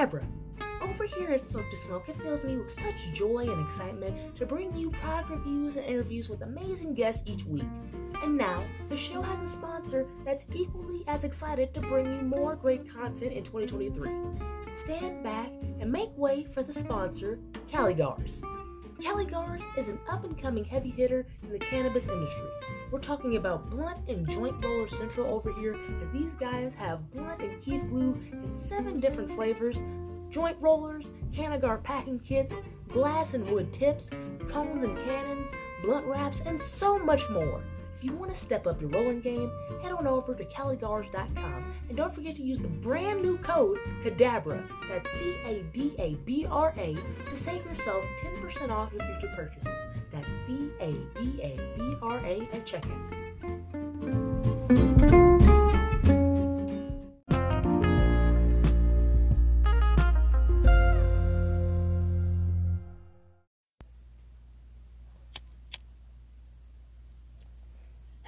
Cadabra. Over here at Smoke to Smoke, it fills me with such joy and excitement to bring you product reviews and interviews with amazing guests each week. And now, the show has a sponsor that's equally as excited to bring you more great content in 2023. Stand back and make way for the sponsor, Caligars. Caligars is an up and coming heavy hitter in the cannabis industry. We're talking about blunt and joint roller central over here, as these guys have blunt and Keith Blue in seven different flavors, joint rollers, Canagar packing kits, glass and wood tips, cones and cannons, blunt wraps, and so much more. If you want to step up your rolling game, head on over to caligars.com and don't forget to use the brand new code CADABRA, that's C A D A B R A, to save yourself 10% off your future purchases. That's C A D A B R A at checkout.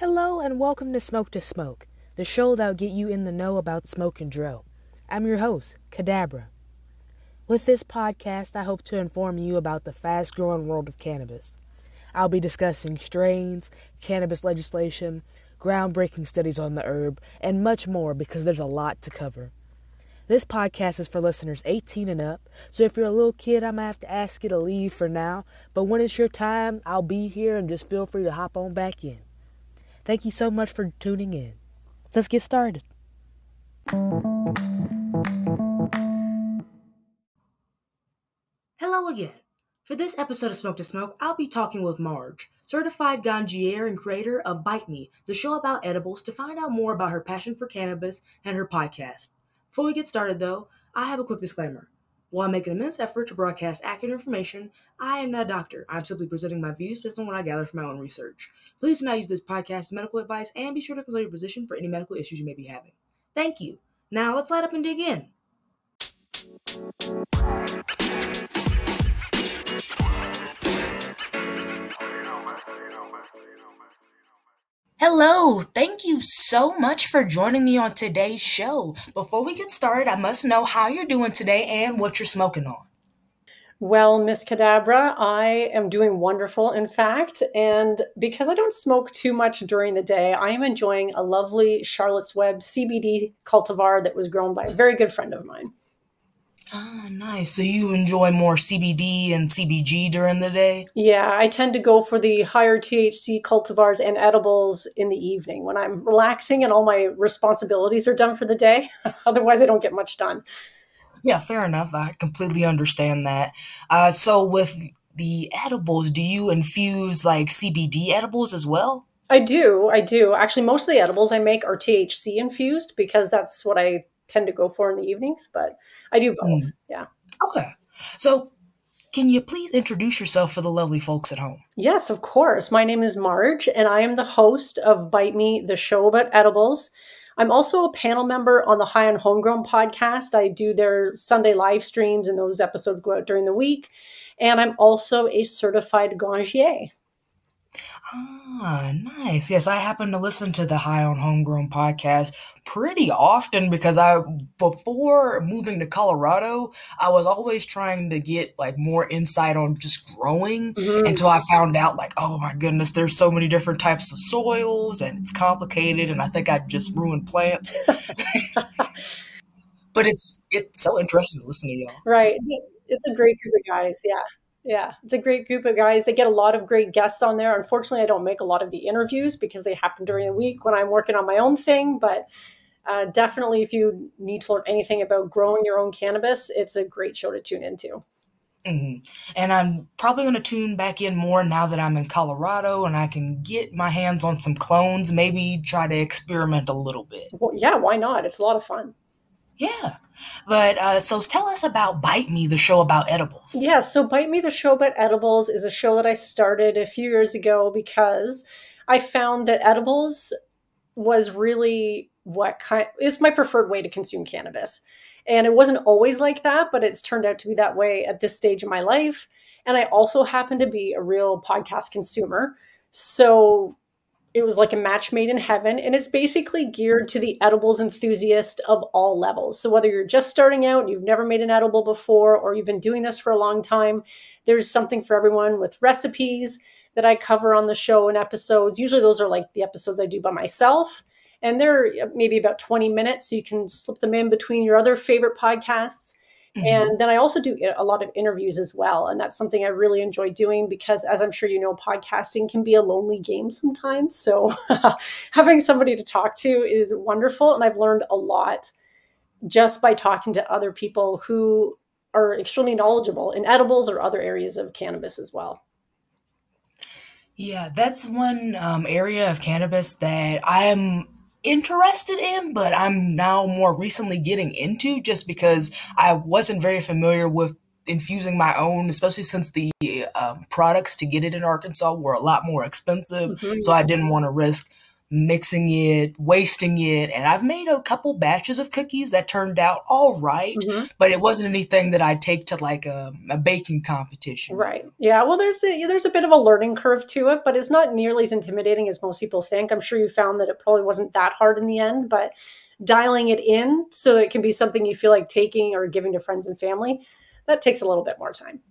Hello and welcome to Smoke to Smoke, the show that'll get you in the know about smoke and dro. I'm your host, Cadabra. With this podcast, I hope to inform you about the fast growing world of cannabis. I'll be discussing strains, cannabis legislation, groundbreaking studies on the herb, and much more because there's a lot to cover. This podcast is for listeners 18 and up, so if you're a little kid, I'm gonna have to ask you to leave for now, but when it's your time, I'll be here and just feel free to hop on back in. Thank you so much for tuning in. Let's get started. Hello again. For this episode of Smoke to Smoke, I'll be talking with Marge, certified ganjier and creator of Bite Me, the show about edibles, to find out more about her passion for cannabis and her podcast. Before we get started, though, I have a quick disclaimer. While I make an immense effort to broadcast accurate information, I am not a doctor. I'm simply presenting my views based on what I gather from my own research. Please do not use this podcast as medical advice and be sure to consult your physician for any medical issues you may be having. Thank you. Now let's light up and dig in. Hello, thank you so much for joining me on today's show. Before we get started, I must know how you're doing today and what you're smoking on. Well, Miss Cadabra, I am doing wonderful, in fact. And because I don't smoke too much during the day, I am enjoying a lovely Charlotte's Web CBD cultivar that was grown by a very good friend of mine. Ah, nice. So you enjoy more CBD and CBG during the day? Yeah, I tend to go for the higher THC cultivars and edibles in the evening when I'm relaxing and all my responsibilities are done for the day. Otherwise, I don't get much done. Yeah, fair enough. I completely understand that. Uh, so with the edibles, do you infuse like CBD edibles as well? I do. I do. Actually, most of the edibles I make are THC infused because that's what I tend to go for in the evenings, but I do both. Mm. Yeah. Okay. So, can you please introduce yourself for the lovely folks at home? Yes, of course. My name is Marge, and I am the host of Bite Me, the show about edibles. I'm also a panel member on the High on Homegrown podcast. I do their Sunday live streams, and those episodes go out during the week. And I'm also a certified ganjier. Ah, nice. Yes, I happen to listen to the High on Homegrown podcast pretty often because I before moving to Colorado, I was always trying to get like more insight on just growing mm-hmm. until I found out like, oh my goodness, there's so many different types of soils and it's complicated and I think I just ruined plants. but it's it's so interesting to listen to y'all. Right. It's a great group of guys. Yeah. Yeah, it's a great group of guys. They get a lot of great guests on there. Unfortunately, I don't make a lot of the interviews because they happen during the week when I'm working on my own thing. But uh, definitely, if you need to learn anything about growing your own cannabis, it's a great show to tune into. Mm-hmm. And I'm probably going to tune back in more now that I'm in Colorado and I can get my hands on some clones, maybe try to experiment a little bit. Well, yeah, why not? It's a lot of fun. Yeah. But uh, so tell us about Bite Me, the show about edibles. Yeah, so Bite Me, the show about edibles is a show that I started a few years ago because I found that edibles was really what kind is my preferred way to consume cannabis. And it wasn't always like that, but it's turned out to be that way at this stage of my life. And I also happen to be a real podcast consumer. So it was like a match made in heaven and it's basically geared to the edibles enthusiast of all levels. So whether you're just starting out you've never made an edible before or you've been doing this for a long time there's something for everyone with recipes that i cover on the show and episodes. Usually those are like the episodes i do by myself and they're maybe about 20 minutes so you can slip them in between your other favorite podcasts Mm-hmm. And then I also do a lot of interviews as well. And that's something I really enjoy doing because, as I'm sure you know, podcasting can be a lonely game sometimes. So having somebody to talk to is wonderful. And I've learned a lot just by talking to other people who are extremely knowledgeable in edibles or other areas of cannabis as well. Yeah, that's one um, area of cannabis that I am interested in, but I'm now more recently getting into just because I wasn't very familiar with infusing my own, especially since the um, products to get it in Arkansas were a lot more expensive. Mm-hmm. So I didn't want to risk mixing it, wasting it. And I've made a couple batches of cookies that turned out all right, mm-hmm. but it wasn't anything that I'd take to like a, a, baking competition. Right. Yeah. Well, there's a, there's a bit of a learning curve to it, but it's not nearly as intimidating as most people think. I'm sure you found that it probably wasn't that hard in the end, but dialing it in so it can be something you feel like taking or giving to friends and family, that takes a little bit more time.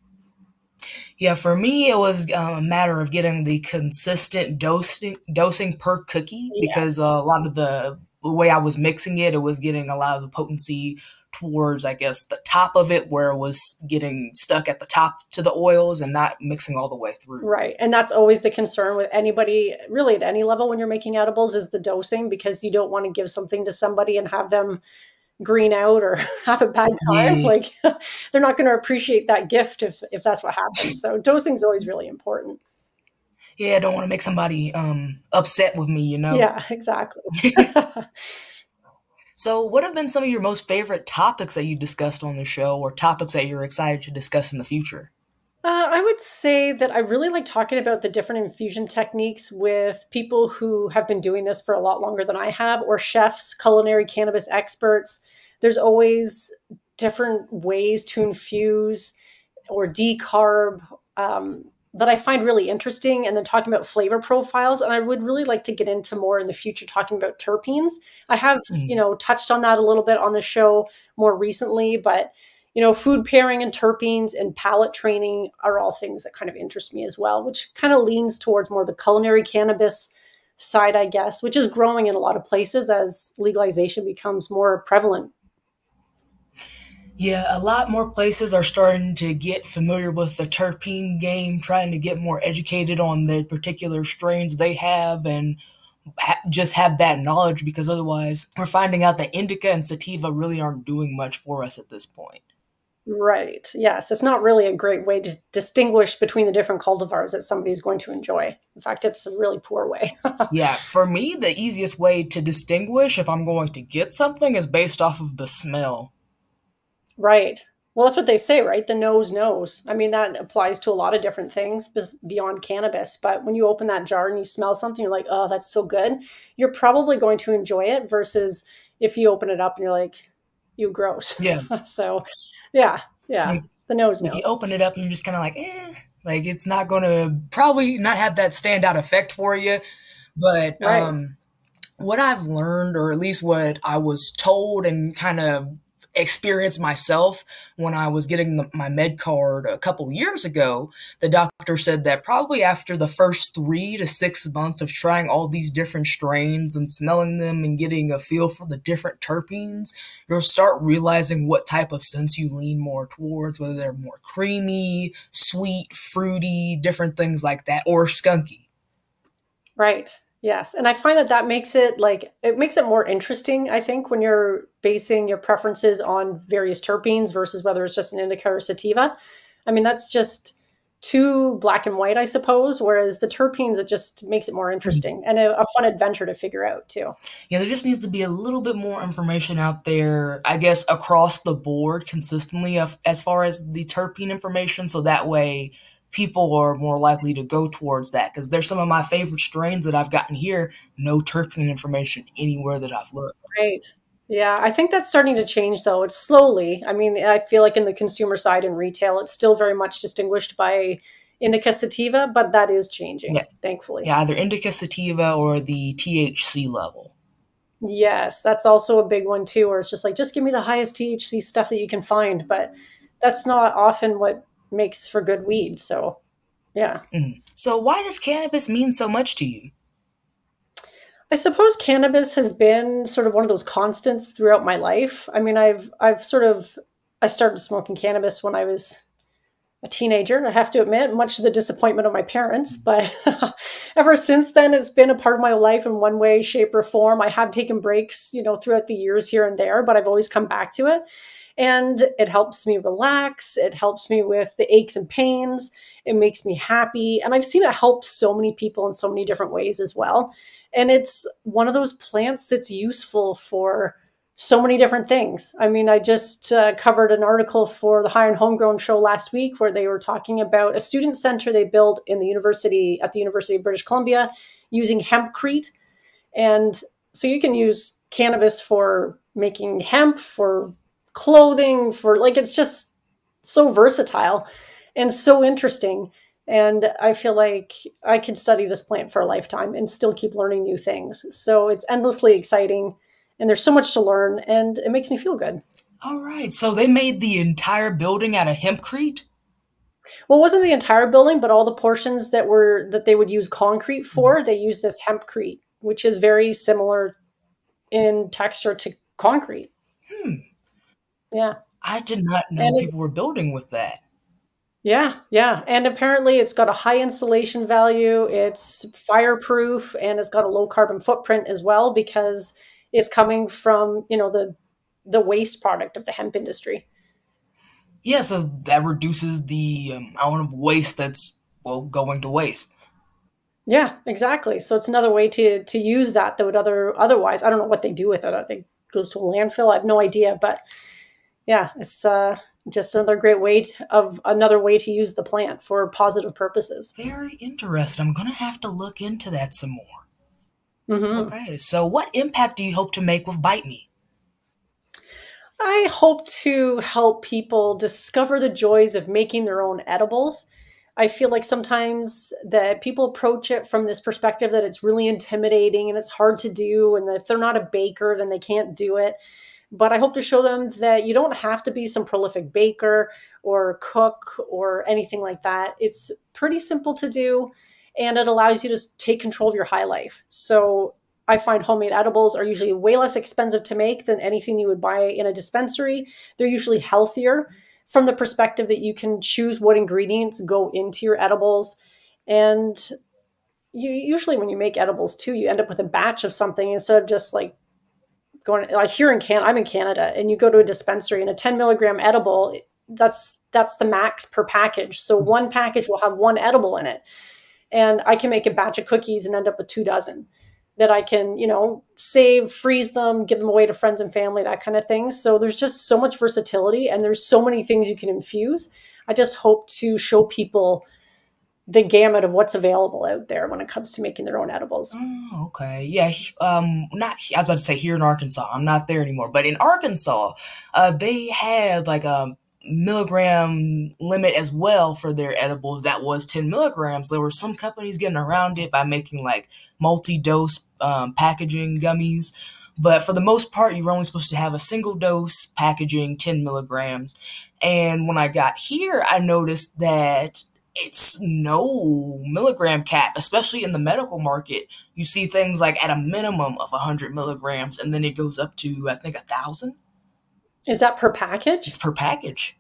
Yeah, for me, it was um, a matter of getting the consistent dosing dosing per cookie yeah. because uh, a lot of the, the way I was mixing it, it was getting a lot of the potency towards, I guess, the top of it, where it was getting stuck at the top to the oils and not mixing all the way through. Right, and that's always the concern with anybody, really at any level when you're making edibles, is the dosing because you don't want to give something to somebody and have them green out or have a bad time like they're not going to appreciate that gift if if that's what happens. So dosing is always really important. Yeah i don't want to make somebody um upset with me you know? Yeah exactly. So what have been some of your most favorite topics that you discussed on the show or topics that you're excited to discuss in the future uh, I would say that I really like talking about the different infusion techniques with people who have been doing this for a lot longer than I have, or chefs, culinary cannabis experts. There's always different ways to infuse or decarb um, that I find really interesting. And then talking about flavor profiles. And I would really like to get into more in the future talking about terpenes. I have, mm. you know, touched on that a little bit on the show more recently, but you know, food pairing and terpenes and palate training are all things that kind of interest me as well, which kind of leans towards more the culinary cannabis side, I guess, which is growing in a lot of places as legalization becomes more prevalent. Yeah, a lot more places are starting to get familiar with the terpene game, trying to get more educated on the particular strains they have and ha- just have that knowledge because otherwise we're finding out that indica and sativa really aren't doing much for us at this point. Right. Yes. It's not really a great way to distinguish between the different cultivars that somebody's going to enjoy. In fact, it's a really poor way. yeah. For me, the easiest way to distinguish if I'm going to get something is based off of the smell. Right. Well, that's what they say, right? The nose knows. I mean, that applies to a lot of different things beyond cannabis. But when you open that jar and you smell something, you're like, oh, that's so good. You're probably going to enjoy it versus if you open it up and you're like, you gross. Yeah. so yeah, yeah. Like, the nose If you open it up and you're just kind of like, eh, like it's not going to probably not have that standout effect for you. But right. um, what I've learned, or at least what I was told and kind of experience myself when I was getting the, my med card a couple years ago. The doctor said that probably after the first three to six months of trying all these different strains and smelling them and getting a feel for the different terpenes, you'll start realizing what type of scents you lean more towards, whether they're more creamy, sweet, fruity, different things like that, or skunky. Right. Yes. And I find that that makes it like, it makes it more interesting, I think, when you're basing your preferences on various terpenes versus whether it's just an indica or sativa. I mean, that's just too black and white, I suppose. Whereas the terpenes, it just makes it more mm-hmm. interesting and a, a, fun adventure to figure out too. Yeah, there just needs to be a little bit more information out there, I guess, across the board consistently of, as far as the terpene information. So that way people are more likely to go towards that because there's some of my favorite strains that I've gotten here, no terpene information anywhere that I've looked. Right. Yeah, I think that's starting to change though. It's slowly. I mean, I feel like in the consumer side and retail, it's still very much distinguished by indica sativa, but that is changing, yeah. thankfully. Yeah, either indica sativa or the THC level. Yes, that's also a big one too, where it's just like, just give me the highest THC stuff that you can find. But that's not often what makes for good weed. So, yeah. Mm. So, why does cannabis mean so much to you? I suppose cannabis has been sort of one of those constants throughout my life. I mean, I've I've sort of I started smoking cannabis when I was a teenager, I have to admit, much to the disappointment of my parents. But ever since then, it's been a part of my life in one way, shape, or form. I have taken breaks, you know, throughout the years here and there, but I've always come back to it. And it helps me relax. It helps me with the aches and pains. It makes me happy. And I've seen it help so many people in so many different ways as well. And it's one of those plants that's useful for so many different things. I mean, I just uh, covered an article for the High on Homegrown show last week where they were talking about a student center they built in the university at the University of British Columbia using hempcrete. And so you can use cannabis for making hemp, for clothing, for like it's just so versatile and so interesting. And I feel like I could study this plant for a lifetime and still keep learning new things. So it's endlessly exciting and there's so much to learn and it makes me feel good. All right. So they made the entire building out of hempcrete? Well, it wasn't the entire building, but all the portions that were that they would use concrete for, mm-hmm. they used this hempcrete, which is very similar in texture to concrete. Yeah. I did not know and people it, were building with that. Yeah, yeah. And apparently it's got a high insulation value, it's fireproof, and it's got a low carbon footprint as well because it's coming from you know the the waste product of the hemp industry. Yeah, so that reduces the um, amount of waste that's well going to waste. Yeah, exactly. So it's another way to to use that that would other otherwise I don't know what they do with it. I think it goes to a landfill. I have no idea, but yeah, it's uh, just another great way to, of another way to use the plant for positive purposes. Very interesting. I'm gonna have to look into that some more. Mm-hmm. Okay, so what impact do you hope to make with Bite Me? I hope to help people discover the joys of making their own edibles. I feel like sometimes that people approach it from this perspective that it's really intimidating and it's hard to do, and that if they're not a baker, then they can't do it. But I hope to show them that you don't have to be some prolific baker or cook or anything like that. It's pretty simple to do and it allows you to take control of your high life. So I find homemade edibles are usually way less expensive to make than anything you would buy in a dispensary. They're usually healthier from the perspective that you can choose what ingredients go into your edibles. And you usually when you make edibles too, you end up with a batch of something instead of just like going like here in Can I'm in Canada and you go to a dispensary and a 10 milligram edible, that's that's the max per package. So mm-hmm. one package will have one edible in it and I can make a batch of cookies and end up with two dozen that I can, you know, save, freeze them, give them away to friends and family, that kind of thing. So there's just so much versatility and there's so many things you can infuse. I just hope to show people the gamut of what's available out there when it comes to making their own edibles. Oh, okay. Yeah. Um, not, I was about to say here in Arkansas, I'm not there anymore, but in Arkansas, uh, they had like, a milligram limit as well for their edibles that was 10 milligrams there were some companies getting around it by making like multi-dose um, packaging gummies but for the most part you were only supposed to have a single dose packaging 10 milligrams and when i got here i noticed that it's no milligram cap especially in the medical market you see things like at a minimum of 100 milligrams and then it goes up to i think a thousand is that per package? It's per package.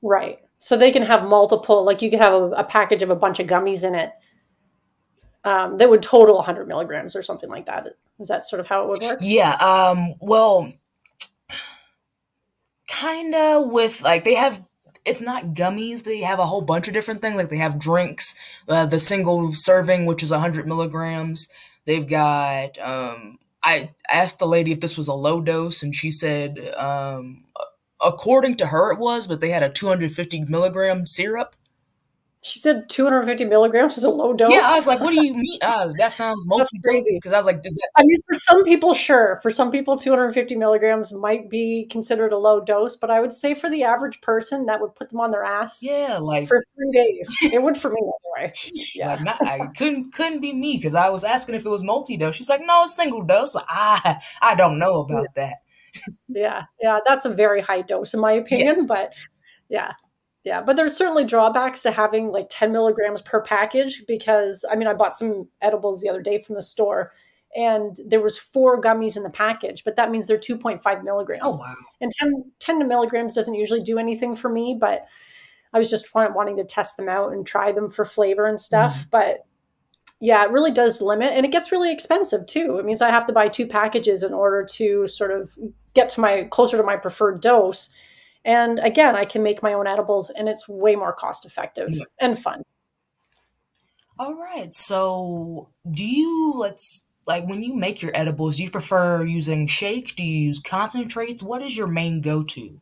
Right. So they can have multiple, like you could have a, a package of a bunch of gummies in it um, that would total 100 milligrams or something like that. Is that sort of how it would work? Yeah. Um, well, kind of with like they have it's not gummies. They have a whole bunch of different things. Like they have drinks, uh, the single serving, which is 100 milligrams. They've got um, I asked the lady if this was a low dose, and she said, um, according to her, it was, but they had a 250 milligram syrup. She said 250 milligrams was a low dose. Yeah, I was like, "What do you mean? Uh, that sounds multi crazy." Because I was like, that- I mean, for some people, sure. For some people, 250 milligrams might be considered a low dose, but I would say for the average person, that would put them on their ass. Yeah, like for three days. it would for me anyway. Yeah, like, not, I couldn't couldn't be me because I was asking if it was multi dose. She's like, "No, single dose." Like, I I don't know about that. yeah, yeah, that's a very high dose in my opinion, yes. but yeah, yeah, but there's certainly drawbacks to having like 10 milligrams per package because I mean, I bought some edibles the other day from the store and there was four gummies in the package, but that means they're 2.5 milligrams. Oh, wow. And 10, 10 milligrams doesn't usually do anything for me, but I was just wanting to test them out and try them for flavor and stuff. Mm. But yeah, it really does limit and it gets really expensive too. It means I have to buy two packages in order to sort of get to my closer to my preferred dose and again, I can make my own edibles and it's way more cost effective yeah. and fun. All right. So, do you let's like when you make your edibles, do you prefer using shake? Do you use concentrates? What is your main go-to?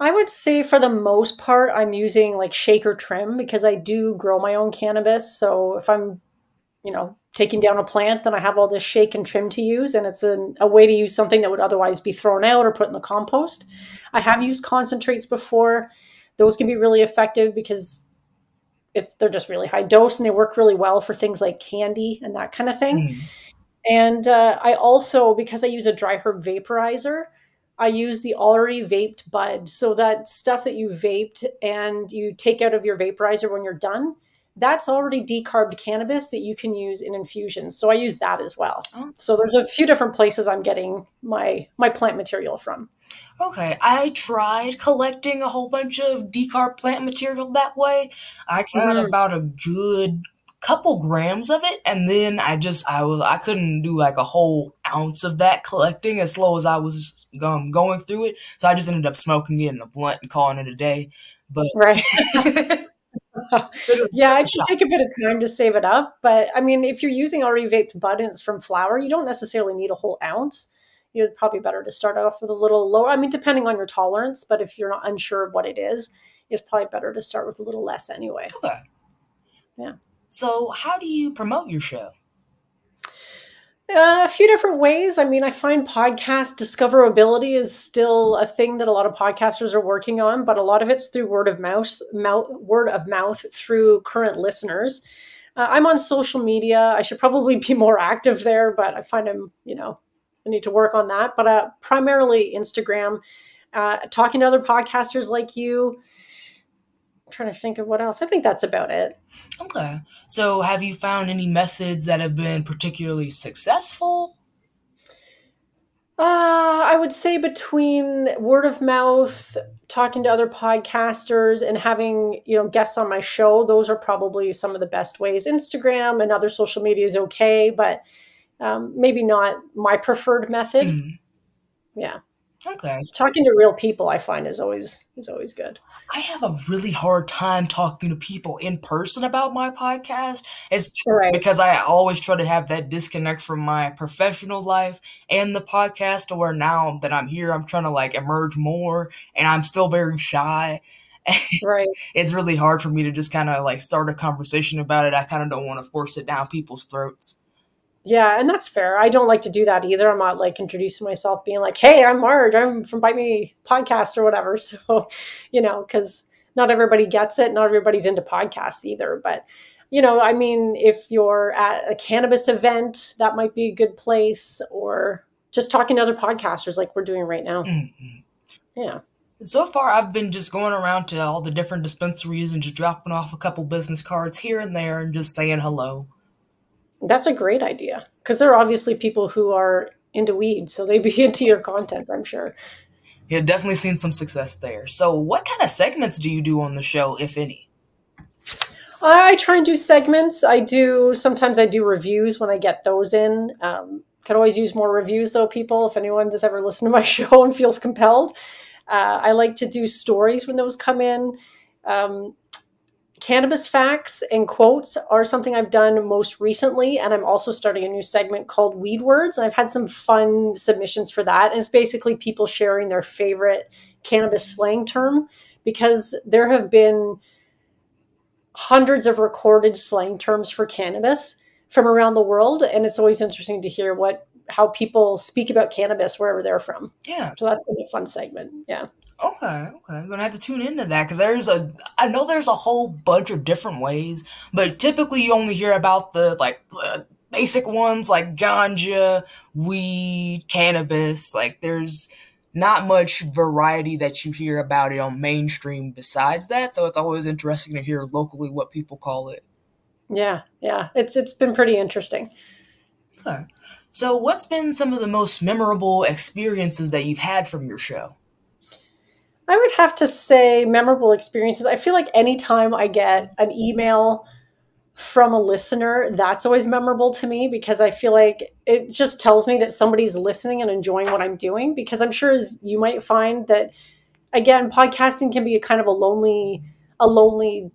I would say for the most part, I'm using like shaker trim because I do grow my own cannabis. So if I'm, you know, taking down a plant, then I have all this shake and trim to use, and it's a, a way to use something that would otherwise be thrown out or put in the compost. I have used concentrates before; those can be really effective because it's they're just really high dose and they work really well for things like candy and that kind of thing. Mm. And uh, I also, because I use a dry herb vaporizer, I use the already vaped bud. So that stuff that you vaped and you take out of your vaporizer when you're done, that's already decarbed cannabis that you can use in infusions. So I use that as well. Oh. So there's a few different places I'm getting my my plant material from. Okay, I tried collecting a whole bunch of decarb plant material that way. I got mm-hmm. about a good couple grams of it and then I just I was I couldn't do like a whole ounce of that collecting as slow as I was um, going through it. So I just ended up smoking it in a blunt and calling it a day. But right. yeah, I should take a bit of time to save it up. But I mean, if you're using already vaped buttons from flower, you don't necessarily need a whole ounce. You're probably better to start off with a little lower. I mean, depending on your tolerance, but if you're not unsure of what it is, it's probably better to start with a little less anyway. Okay. Yeah. So, how do you promote your show? Uh, a few different ways. I mean, I find podcast discoverability is still a thing that a lot of podcasters are working on, but a lot of it's through word of mouth, mouth word of mouth through current listeners. Uh, I'm on social media. I should probably be more active there, but I find I'm, you know, I need to work on that. But uh, primarily Instagram, uh, talking to other podcasters like you, trying to think of what else. I think that's about it. Okay. So, have you found any methods that have been particularly successful? Uh, I would say between word of mouth, talking to other podcasters, and having you know guests on my show, those are probably some of the best ways. Instagram and other social media is okay, but um, maybe not my preferred method. Mm-hmm. Yeah. Okay. Talking to real people I find is always is always good. I have a really hard time talking to people in person about my podcast. It's right. because I always try to have that disconnect from my professional life and the podcast to where now that I'm here I'm trying to like emerge more and I'm still very shy. right. it's really hard for me to just kind of like start a conversation about it. I kind of don't want to force it down people's throats. Yeah, and that's fair. I don't like to do that either. I'm not like introducing myself being like, "Hey, I'm Marge. I'm from Bite Me Podcast or whatever." So, you know, because not everybody gets it. Not everybody's into podcasts either. But, you know, I mean, if you're at a cannabis event, that might be a good place, or just talking to other podcasters like we're doing right now. Mm-hmm. Yeah. So far, I've been just going around to all the different dispensaries and just dropping off a couple business cards here and there and just saying hello. That's a great idea because there are obviously people who are into weed, so they'd be into your content, I'm sure. Yeah, definitely seen some success there. So, what kind of segments do you do on the show, if any? I try and do segments. I do sometimes I do reviews when I get those in. Um, could always use more reviews though, people. If anyone does ever listen to my show and feels compelled, uh, I like to do stories when those come in. Um, cannabis facts and quotes are something I've done most recently. And I'm also starting a new segment called Weed Words. And I've had some fun submissions for that. And it's basically people sharing their favorite cannabis slang term because there have been hundreds of recorded slang terms for cannabis from around the world, and it's always interesting to hear what how people speak about cannabis wherever they're from. Yeah. So that's gonna be a fun segment. Yeah. Okay, okay. I'm gonna have to tune into that because there's a I know there's a whole bunch of different ways, but typically you only hear about the like uh, basic ones like ganja, weed, cannabis. Like there's not much variety that you hear about it on mainstream besides that. So it's always interesting to hear locally what people call it. Yeah, yeah. It's it's been pretty interesting. Okay. So what's been some of the most memorable experiences that you've had from your show? I would have to say memorable experiences. I feel like anytime I get an email from a listener, that's always memorable to me because I feel like it just tells me that somebody's listening and enjoying what I'm doing. Because I'm sure as you might find that, again, podcasting can be a kind of a lonely, a lonely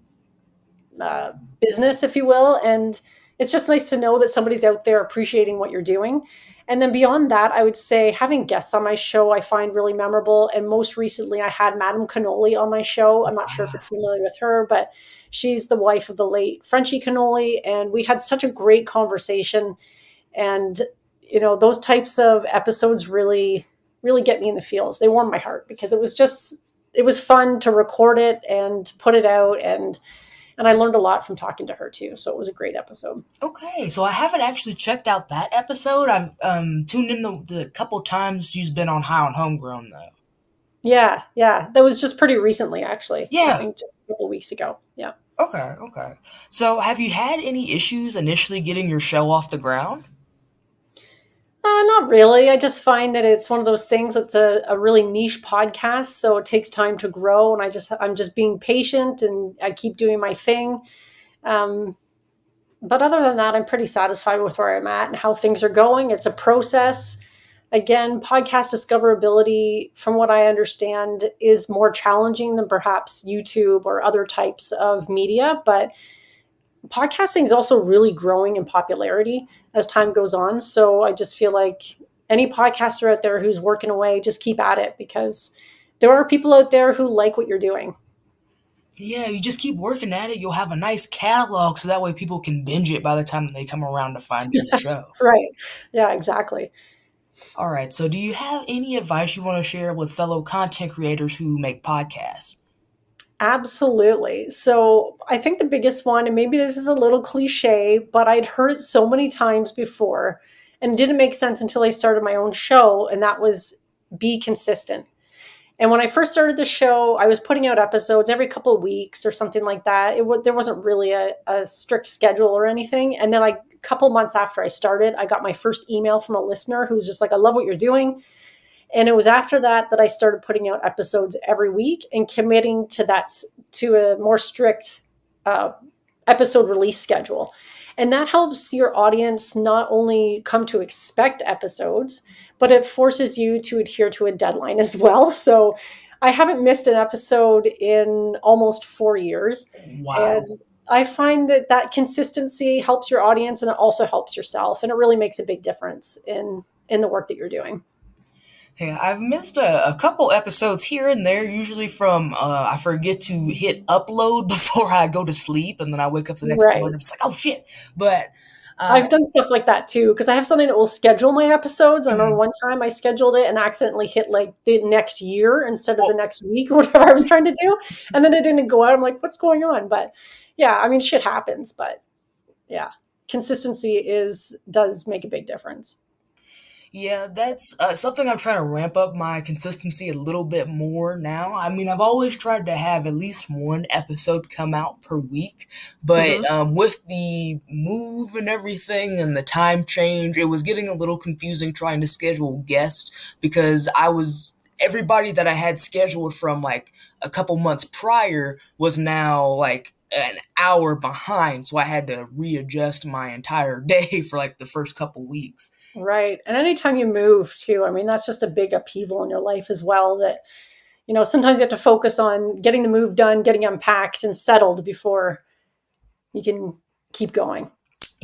uh, business, if you will, and it's just nice to know that somebody's out there appreciating what you're doing. And then beyond that, I would say having guests on my show I find really memorable. And most recently, I had Madame Cannoli on my show. I'm not sure if you're familiar with her, but she's the wife of the late Frenchy Cannoli. And we had such a great conversation. And, you know, those types of episodes really, really get me in the feels. They warm my heart because it was just, it was fun to record it and put it out. And, and I learned a lot from talking to her too. So it was a great episode. Okay, so I haven't actually checked out that episode. I've um, tuned in the, the couple times she's been on High on Homegrown though. Yeah, yeah, that was just pretty recently, actually. Yeah, I think just a couple weeks ago. Yeah. Okay, okay. So have you had any issues initially getting your show off the ground? Uh, not really. I just find that it's one of those things that's a, a really niche podcast, so it takes time to grow. And I just I'm just being patient and I keep doing my thing. Um, but other than that, I'm pretty satisfied with where I'm at and how things are going. It's a process. Again, podcast discoverability, from what I understand, is more challenging than perhaps YouTube or other types of media, but podcasting is also really growing in popularity as time goes on. So I just feel like any podcaster out there who's working away, just keep at it because there are people out there who like what you're doing. Yeah, you just keep working at it. You'll have a nice catalog so that way people can binge it by the time they come around to find your show. right. Yeah, exactly. All right. So, do you have any advice you want to share with fellow content creators who make podcasts? Absolutely. So I think the biggest one, and maybe this is a little cliche, but I'd heard it so many times before and it didn't make sense until I started my own show, and that was be consistent. And when I first started the show, I was putting out episodes every couple of weeks or something like that. It w- there wasn't really a, a strict schedule or anything. And then like a couple months after I started, I got my first email from a listener who was just like, "I love what you're doing." And it was after that that I started putting out episodes every week and committing to that to a more strict uh, episode release schedule. And that helps your audience not only come to expect episodes, but it forces you to adhere to a deadline as well. So I haven't missed an episode in almost four years. Wow. And I find that that consistency helps your audience and it also helps yourself. And it really makes a big difference in, in the work that you're doing. Yeah, I've missed a, a, couple episodes here and there, usually from uh, I forget to hit upload before I go to sleep, and then I wake up the next right. morning. I'm just like, oh shit! But uh, I've done stuff like that too because I have something that will schedule my episodes. Mm-hmm. I remember one time I scheduled it and accidentally hit like the next year instead of the next week or whatever I was trying to do, and then it didn't go out. I'm like, what's going on? But yeah, I mean, shit happens. But yeah, consistency is does make a big difference. Yeah, that's uh, something I'm trying to ramp up my consistency a little bit more now. I mean, I've always tried to have at least one episode come out per week, but mm-hmm. um, with the move and everything and the time change, it was getting a little confusing trying to schedule guests because I was everybody that I had scheduled from like a couple months prior was now like an hour behind, so I had to readjust my entire day for like the first couple weeks. Right. And anytime you move too, I mean, that's just a big upheaval in your life as well that, you know, sometimes you have to focus on getting the move done, getting unpacked and settled before you can keep going.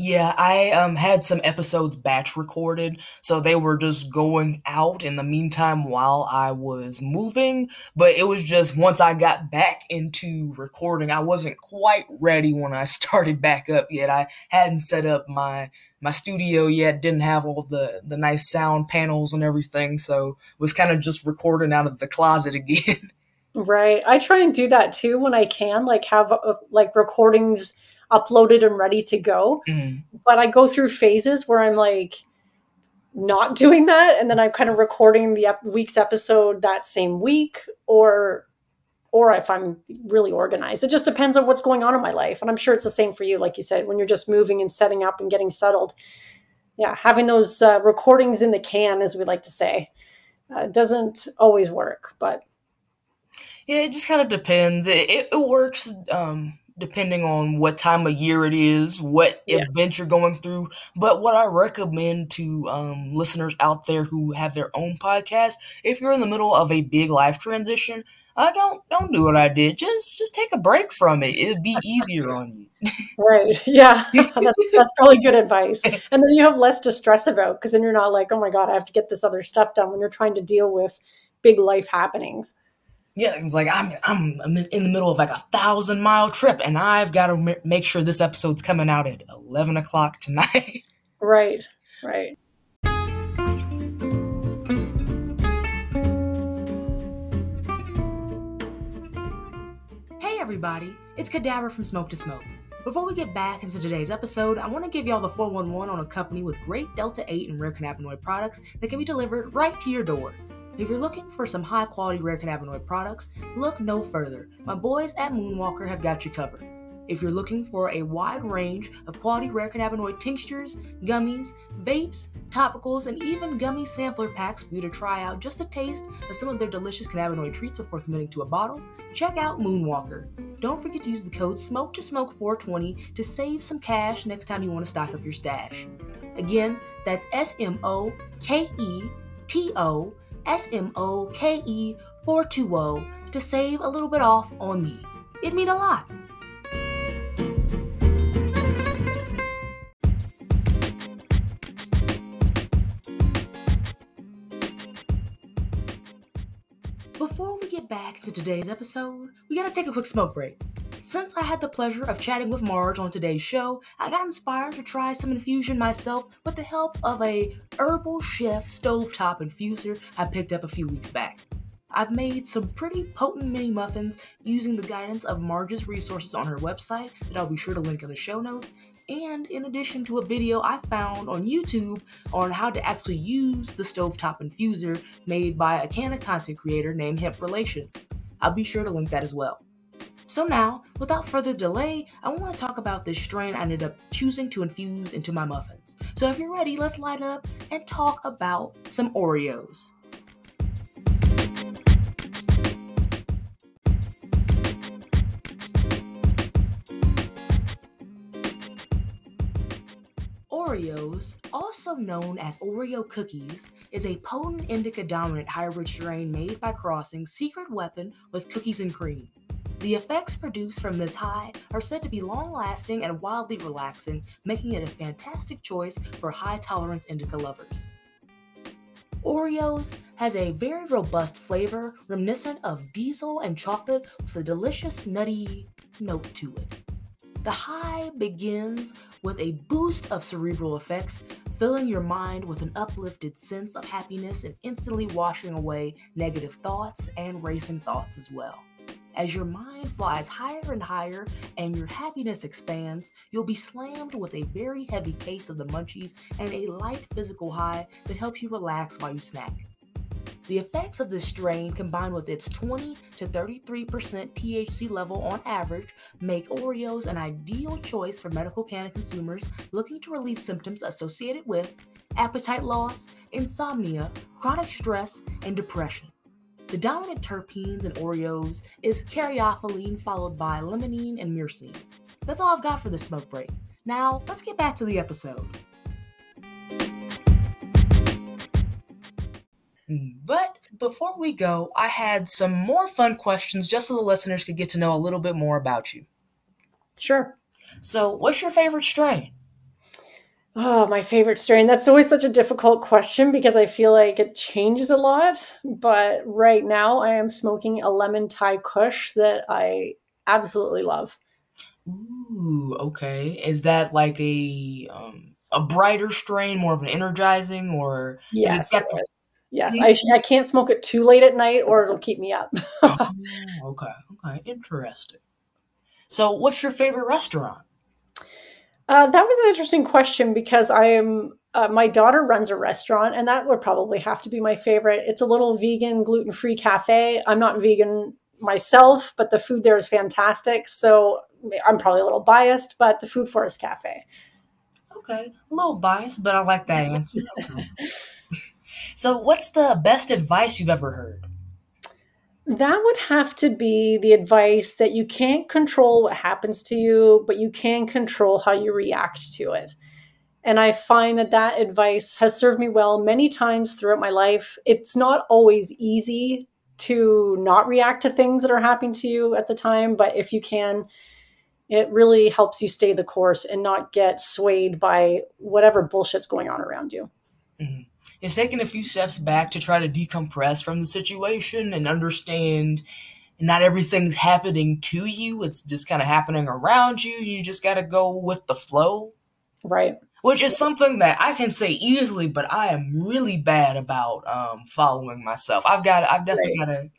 Yeah, I um had some episodes batch recorded, so they were just going out in the meantime while I was moving, but it was just once I got back into recording, I wasn't quite ready when I started back up yet. I hadn't set up my my studio yet, didn't have all the the nice sound panels and everything, so was kind of just recording out of the closet again. Right. I try and do that too when I can, like have uh, like recordings uploaded and ready to go. Mm. But I go through phases where I'm like not doing that and then I'm kind of recording the ep- week's episode that same week or or if I'm really organized. It just depends on what's going on in my life. And I'm sure it's the same for you like you said when you're just moving and setting up and getting settled. Yeah, having those uh, recordings in the can as we like to say uh, doesn't always work, but yeah, it just kind of depends. It, it, it works um, depending on what time of year it is, what yeah. event you're going through. But what I recommend to um, listeners out there who have their own podcast, if you're in the middle of a big life transition, uh, don't don't do what I did. Just just take a break from it. It'd be easier on you. right. Yeah. that's, that's probably good advice. And then you have less to stress about because then you're not like, oh my god, I have to get this other stuff done when you're trying to deal with big life happenings yeah, it's like I'm I'm in the middle of like a thousand mile trip, and I've got to make sure this episode's coming out at eleven o'clock tonight. Right, right. Hey everybody, it's Cadabra from Smoke to Smoke. Before we get back into today's episode, I want to give y'all the 411 on a company with great Delta 8 and rare cannabinoid products that can be delivered right to your door. If you're looking for some high quality rare cannabinoid products, look no further. My boys at Moonwlkr have got you covered. If you're looking for a wide range of quality rare cannabinoid tinctures, gummies, vapes, topicals, and even gummy sampler packs for you to try out just a taste of some of their delicious cannabinoid treats before committing to a bottle, check out Moonwlkr. Don't forget to use the code SMOKE to SMOKE 420 to save some cash next time you want to stock up your stash. Again, that's S M O K E T O SMOKE 420 to save a little bit off on me. It'd mean a lot. Before we get back to today's episode, we gotta take a quick smoke break. Since I had the pleasure of chatting with Marge on today's show, I got inspired to try some infusion myself with the help of a Herbal Chef stovetop infuser I picked up a few weeks back. I've made some pretty potent mini muffins using the guidance of Marge's resources on her website that I'll be sure to link in the show notes, and in addition to a video I found on YouTube on how to actually use the stovetop infuser made by a Canna content creator named Hemp Relations. I'll be sure to link that as well. So now, without further delay, I want to talk about this strain I ended up choosing to infuse into my muffins. So if you're ready, let's light up and talk about some Oreos. Oreos, also known as Oreo cookies, is a potent indica dominant hybrid strain made by crossing Secret Weapon with cookies and cream. The effects produced from this high are said to be long lasting and wildly relaxing, making it a fantastic choice for high tolerance indica lovers. Oreos has a very robust flavor reminiscent of diesel and chocolate with a delicious nutty note to it. The high begins with a boost of cerebral effects, filling your mind with an uplifted sense of happiness and instantly washing away negative thoughts and racing thoughts as well. As your mind flies higher and higher and your happiness expands, you'll be slammed with a very heavy case of the munchies and a light physical high that helps you relax while you snack. The effects of this strain, combined with its 20 to 33% THC level on average, make Oreos an ideal choice for medical cannabis consumers looking to relieve symptoms associated with appetite loss, insomnia, chronic stress, and depression. The dominant terpenes in Oreos is caryophyllene followed by limonene and myrcene. That's all I've got for this smoke break. Now, let's get back to the episode. But before we go, I had some more fun questions just so the listeners could get to know a little bit more about you. Sure. So, what's your favorite strain? Oh, my favorite strain. That's always such a difficult question because I feel like it changes a lot. But right now, I am smoking a lemon Thai Kush that I absolutely love. Ooh, okay. Is that like a um, a brighter strain, more of an energizing, or yes, it yes. I, I can't smoke it too late at night, or it'll keep me up. oh, okay, okay, interesting. So, what's your favorite restaurant? Uh, that was an interesting question because I am uh, my daughter runs a restaurant, and that would probably have to be my favorite. It's a little vegan, gluten free cafe. I'm not vegan myself, but the food there is fantastic. So I'm probably a little biased, but the Food Forest Cafe. Okay, a little biased, but I like that answer. so, what's the best advice you've ever heard? That would have to be the advice that you can't control what happens to you, but you can control how you react to it. And I find that that advice has served me well many times throughout my life. It's not always easy to not react to things that are happening to you at the time, but if you can, it really helps you stay the course and not get swayed by whatever bullshit's going on around you. Mm-hmm is taking a few steps back to try to decompress from the situation and understand not everything's happening to you. It's just kind of happening around you. You just got to go with the flow. Right. Which is something that I can say easily, but I am really bad about um, following myself. I've got, I've definitely got to,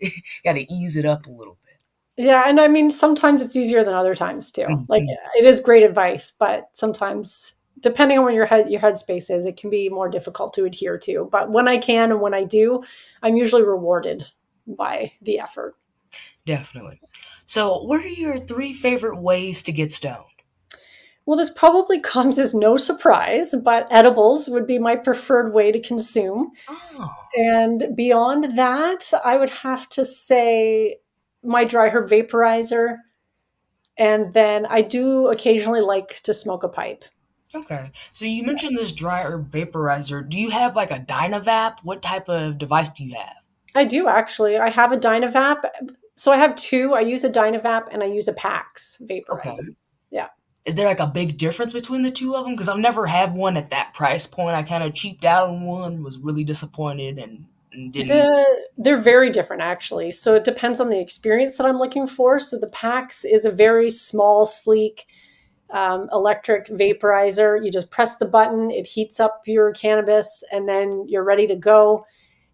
got to ease it up a little bit. Yeah, and I mean, sometimes it's easier than other times too. Mm-hmm. Like it is great advice, but sometimes depending on where your head your headspace is, it can be more difficult to adhere to. But when I can and when I do, I'm usually rewarded by the effort. Definitely. So, what are your three favorite ways to get stoned? Well, this probably comes as no surprise, but edibles would be my preferred way to consume. Oh. And beyond that, I would have to say my dry herb vaporizer. And then I do occasionally like to smoke a pipe. Okay. So you mentioned this dryer vaporizer. Do you have like a Dynavap? What type of device do you have? I do actually. I have a Dynavap. So I have two. I use a Dynavap and I use a PAX vaporizer. Okay. Yeah. Is there like a big difference between the two of them? Because I've never had one at that price point. I kind of cheaped out on one, was really disappointed, and. The, they're very different actually. So it depends on the experience that I'm looking for. So the PAX is a very small, sleek um, electric vaporizer. You just press the button, it heats up your cannabis, and then you're ready to go.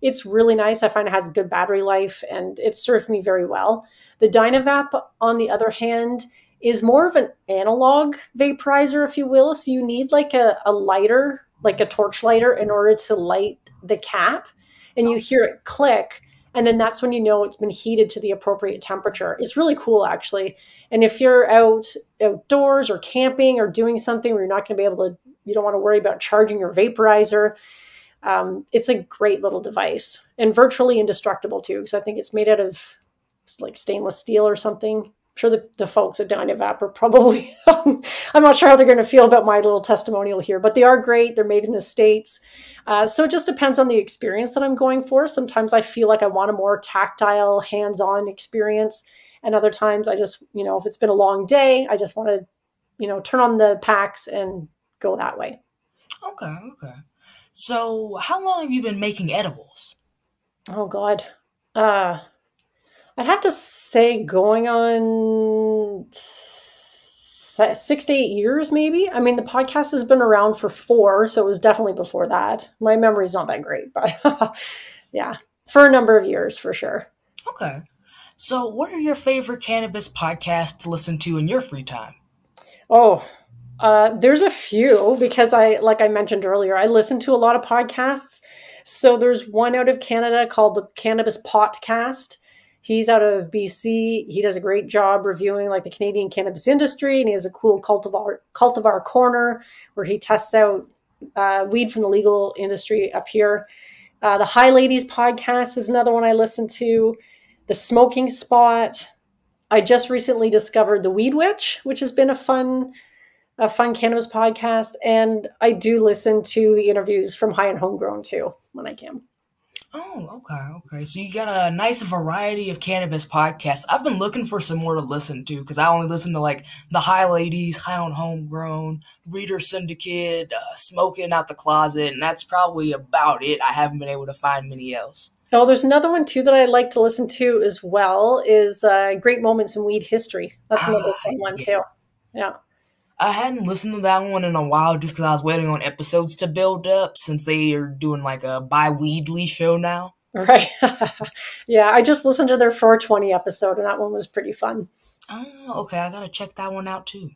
It's really nice. I find it has good battery life and it served me very well. The Dynavap, on the other hand, is more of an analog vaporizer, if you will. So you need like a, a lighter, like a torch lighter, in order to light the cap. And you hear it click and then that's when you know it's been heated to the appropriate temperature. It's really cool, actually. And if you're out outdoors or camping or doing something where you're not going to be able to, you don't want to worry about charging your vaporizer. Um, it's a great little device and virtually indestructible too, because I think it's made out of like stainless steel or something sure the, the folks at Dynavap are probably, I'm not sure how they're going to feel about my little testimonial here, but they are great. They're made in the States. Uh, so it just depends on the experience that I'm going for. Sometimes I feel like I want a more tactile, hands on experience. And other times I just, you know, if it's been a long day, I just want to, you know, turn on the PAX and go that way. Okay, okay. So how long have you been making edibles? Oh, God. Uh, I'd have to say going on six to eight years, maybe. I mean, the podcast has been around for four, so it was definitely before that. My memory's not that great, but yeah, for a number of years for sure. Okay. So, what are your favorite cannabis podcasts to listen to in your free time? Oh, uh, there's a few because I, like I mentioned earlier, I listen to a lot of podcasts. So there's one out of Canada called the Cannabis Podcast He's out of BC. He does a great job reviewing like the Canadian cannabis industry, and he has a cool cultivar cultivar corner where he tests out uh, weed from the legal industry up here. Uh, the High Ladies podcast is another one I listen to. The Smoking Spot. I just recently discovered the Weed Witch, which has been a fun, a fun cannabis podcast, and I do listen to the interviews from High on Homegrown too when I can. Oh, okay, okay. So you got a nice variety of cannabis podcasts. I've been looking for some more to listen to because I only listen to like the High Ladies, High on Homegrown, Reader Syndicate, uh, Smoking Out the Closet, and that's probably about it. I haven't been able to find many else. Oh, there's another one too that I like to listen to as well. Is uh, Great Moments in Weed History. That's another ah, fun one yes. too. Yeah. I hadn't listened to that one in a while just because I was waiting on episodes to build up since they are doing like a bi Weedly show now. Right. yeah, I just listened to their 420 episode and that one was pretty fun. Oh, okay. I got to check that one out too.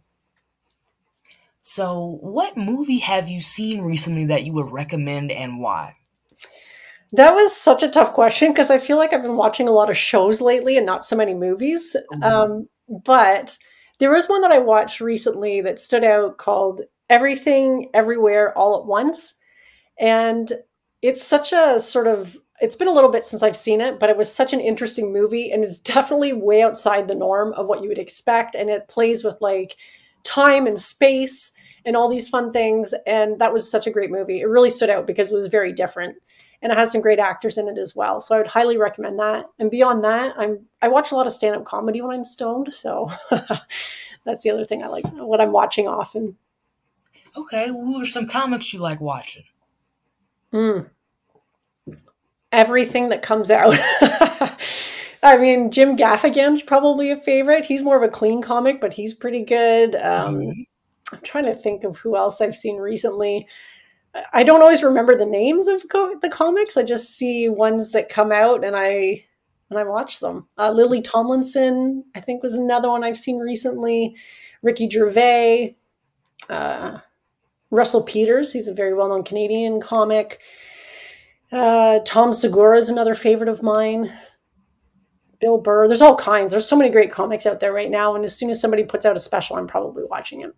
So, what movie have you seen recently that you would recommend and why? That was such a tough question because I feel like I've been watching a lot of shows lately and not so many movies. Mm-hmm. Um, but there was one that I watched recently that stood out called Everything Everywhere All at Once. And it's such a sort of it's been a little bit since I've seen it, but it was such an interesting movie and is definitely way outside the norm of what you would expect. And it plays with like time and space and all these fun things. And that was such a great movie. It really stood out because it was very different and it has some great actors in it as well. So I would highly recommend that. And beyond that, I'm I watch a lot of stand up comedy when I'm stoned, so that's the other thing I like what I'm watching often. Okay, who are some comics you like watching? Hmm. Everything that comes out. I mean, Jim Gaffigan's probably a favorite. He's more of a clean comic, but he's pretty good. Um, mm-hmm. I'm trying to think of who else I've seen recently. I don't always remember the names of co- the comics. I just see ones that come out and I and I watch them. Uh, Lily Tomlinson, I think, was another one I've seen recently. Ricky Gervais, uh, Russell Peters. He's a very well known Canadian comic. Uh, Tom Segura is another favorite of mine. Bill Burr. There's all kinds. There's so many great comics out there right now. And as soon as somebody puts out a special, I'm probably watching it.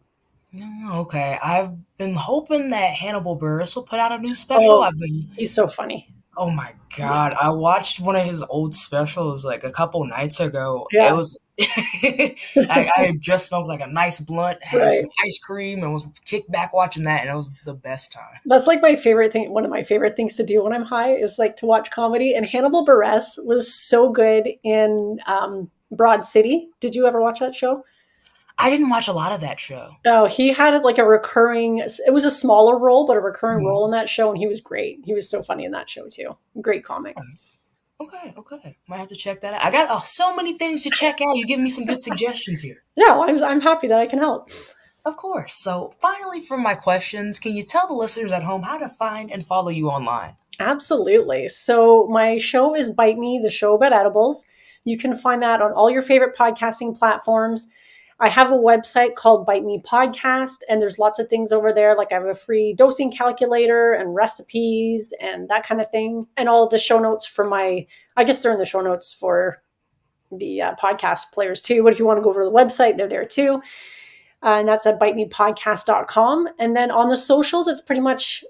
Okay, I've been hoping that Hannibal Buress will put out a new special. Oh, I've been, he's so funny. Oh my god, I watched one of his old specials like a couple nights ago. Yeah. It was I, I just smoked like a nice blunt, had right. some ice cream, and was kicked back watching that, and it was the best time. That's like my favorite thing. One of my favorite things to do when I'm high is like to watch comedy. And Hannibal Buress was so good in um, Broad City. Did you ever watch that show? I didn't watch a lot of that show. Oh, he had like a recurring. It was a smaller role, but a recurring mm-hmm. role in that show, and he was great. He was so funny in that show too. Great comic. Okay, okay. Might have to check that out. I got oh, so many things to check out. You give me some good suggestions here. Yeah, well, I'm, I'm happy that I can help. Of course. So, finally, for my questions, can you tell the listeners at home how to find and follow you online? Absolutely. So, my show is Bite Me, the show about edibles. You can find that on all your favorite podcasting platforms. I have a website called Bite Me Podcast, and there's lots of things over there. Like I have a free dosing calculator and recipes and that kind of thing, and all the show notes for my. I guess they're in the show notes for the uh, podcast players too. But if you want to go over to the website, they're there too. Uh, and that's at bitemepodcast.com. And then on the socials, it's pretty much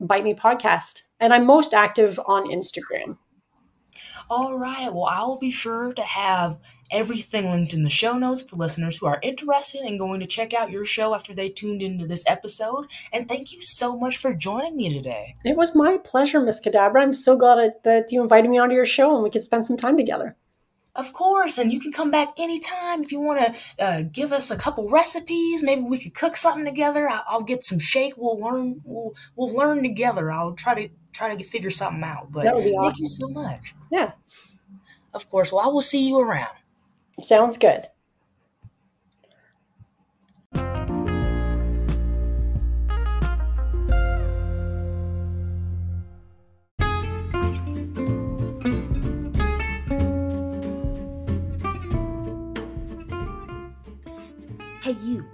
Bite Me Podcast. And I'm most active on Instagram. All right. Well, I will be sure to have everything linked in the show notes for listeners who are interested in going to check out your show after they tuned into this episode. And thank you so much for joining me today. It was my pleasure, Miss Cadabra. I'm so glad that you invited me onto your show and we could spend some time together. Of course, and you can come back anytime if you want to uh, give us a couple recipes. Maybe we could cook something together. I'll, I'll get some shake. We'll learn. We'll we'll learn together. I'll try to try to figure something out. But awesome. thank you so much. Yeah. Of course. Well, I will see you around. Sounds good. Hey, you.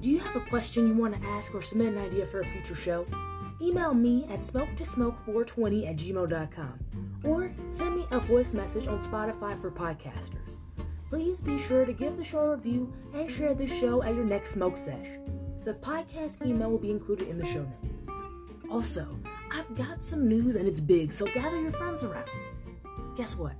Do you have a question you want to ask or submit an idea for a future show? Email me at smoke2smoke420 at gmail.com or send me a voice message on Spotify for podcasters please be sure to give the show a review and share this show at your next smoke sesh. The podcast email will be included in the show notes. Also, I've got some news and it's big, so gather your friends around. Guess what?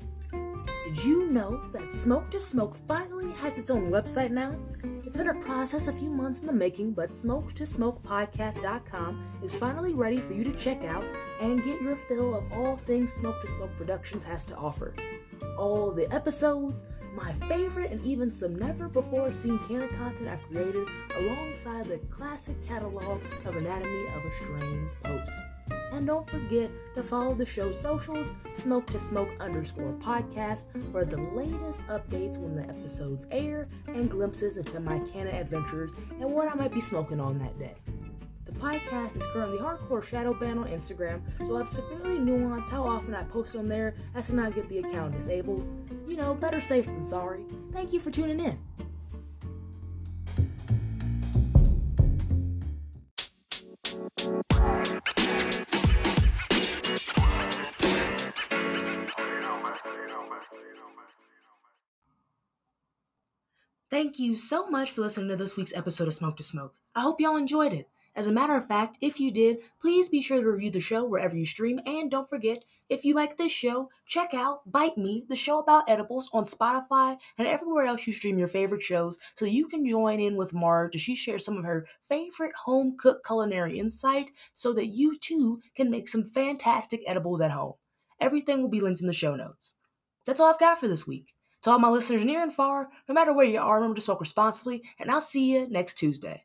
Did you know that Smoke to Smoke finally has its own website now? It's been a process a few months in the making, but Smoke to Smoke Podcast.com is finally ready for you to check out and get your fill of all things Smoke to Smoke Productions has to offer. All the episodes, my favorite, and even some never before seen canon content I've created alongside the classic catalog of Anatomy of a Strain posts. And don't forget to follow the show's socials, smoke to smoke underscore podcast, for the latest updates when the episodes air and glimpses into my canon adventures and what I might be smoking on that day. Podcast is currently hardcore shadow banned on Instagram, so I've severely nuanced how often I post on there as to not get the account disabled. You know, better safe than sorry. Thank you for tuning in. Thank you so much for listening to this week's episode of Smoke to Smoke. I hope y'all enjoyed it. As a matter of fact, if you did, please be sure to review the show wherever you stream. And don't forget, if you like this show, check out Bite Me, the show about edibles on Spotify and everywhere else you stream your favorite shows so you can join in with Marge as she shares some of her favorite home cooked culinary insight so that you too can make some fantastic edibles at home. Everything will be linked in the show notes. That's all I've got for this week. To all my listeners near and far, no matter where you are, remember to smoke responsibly, and I'll see you next Tuesday.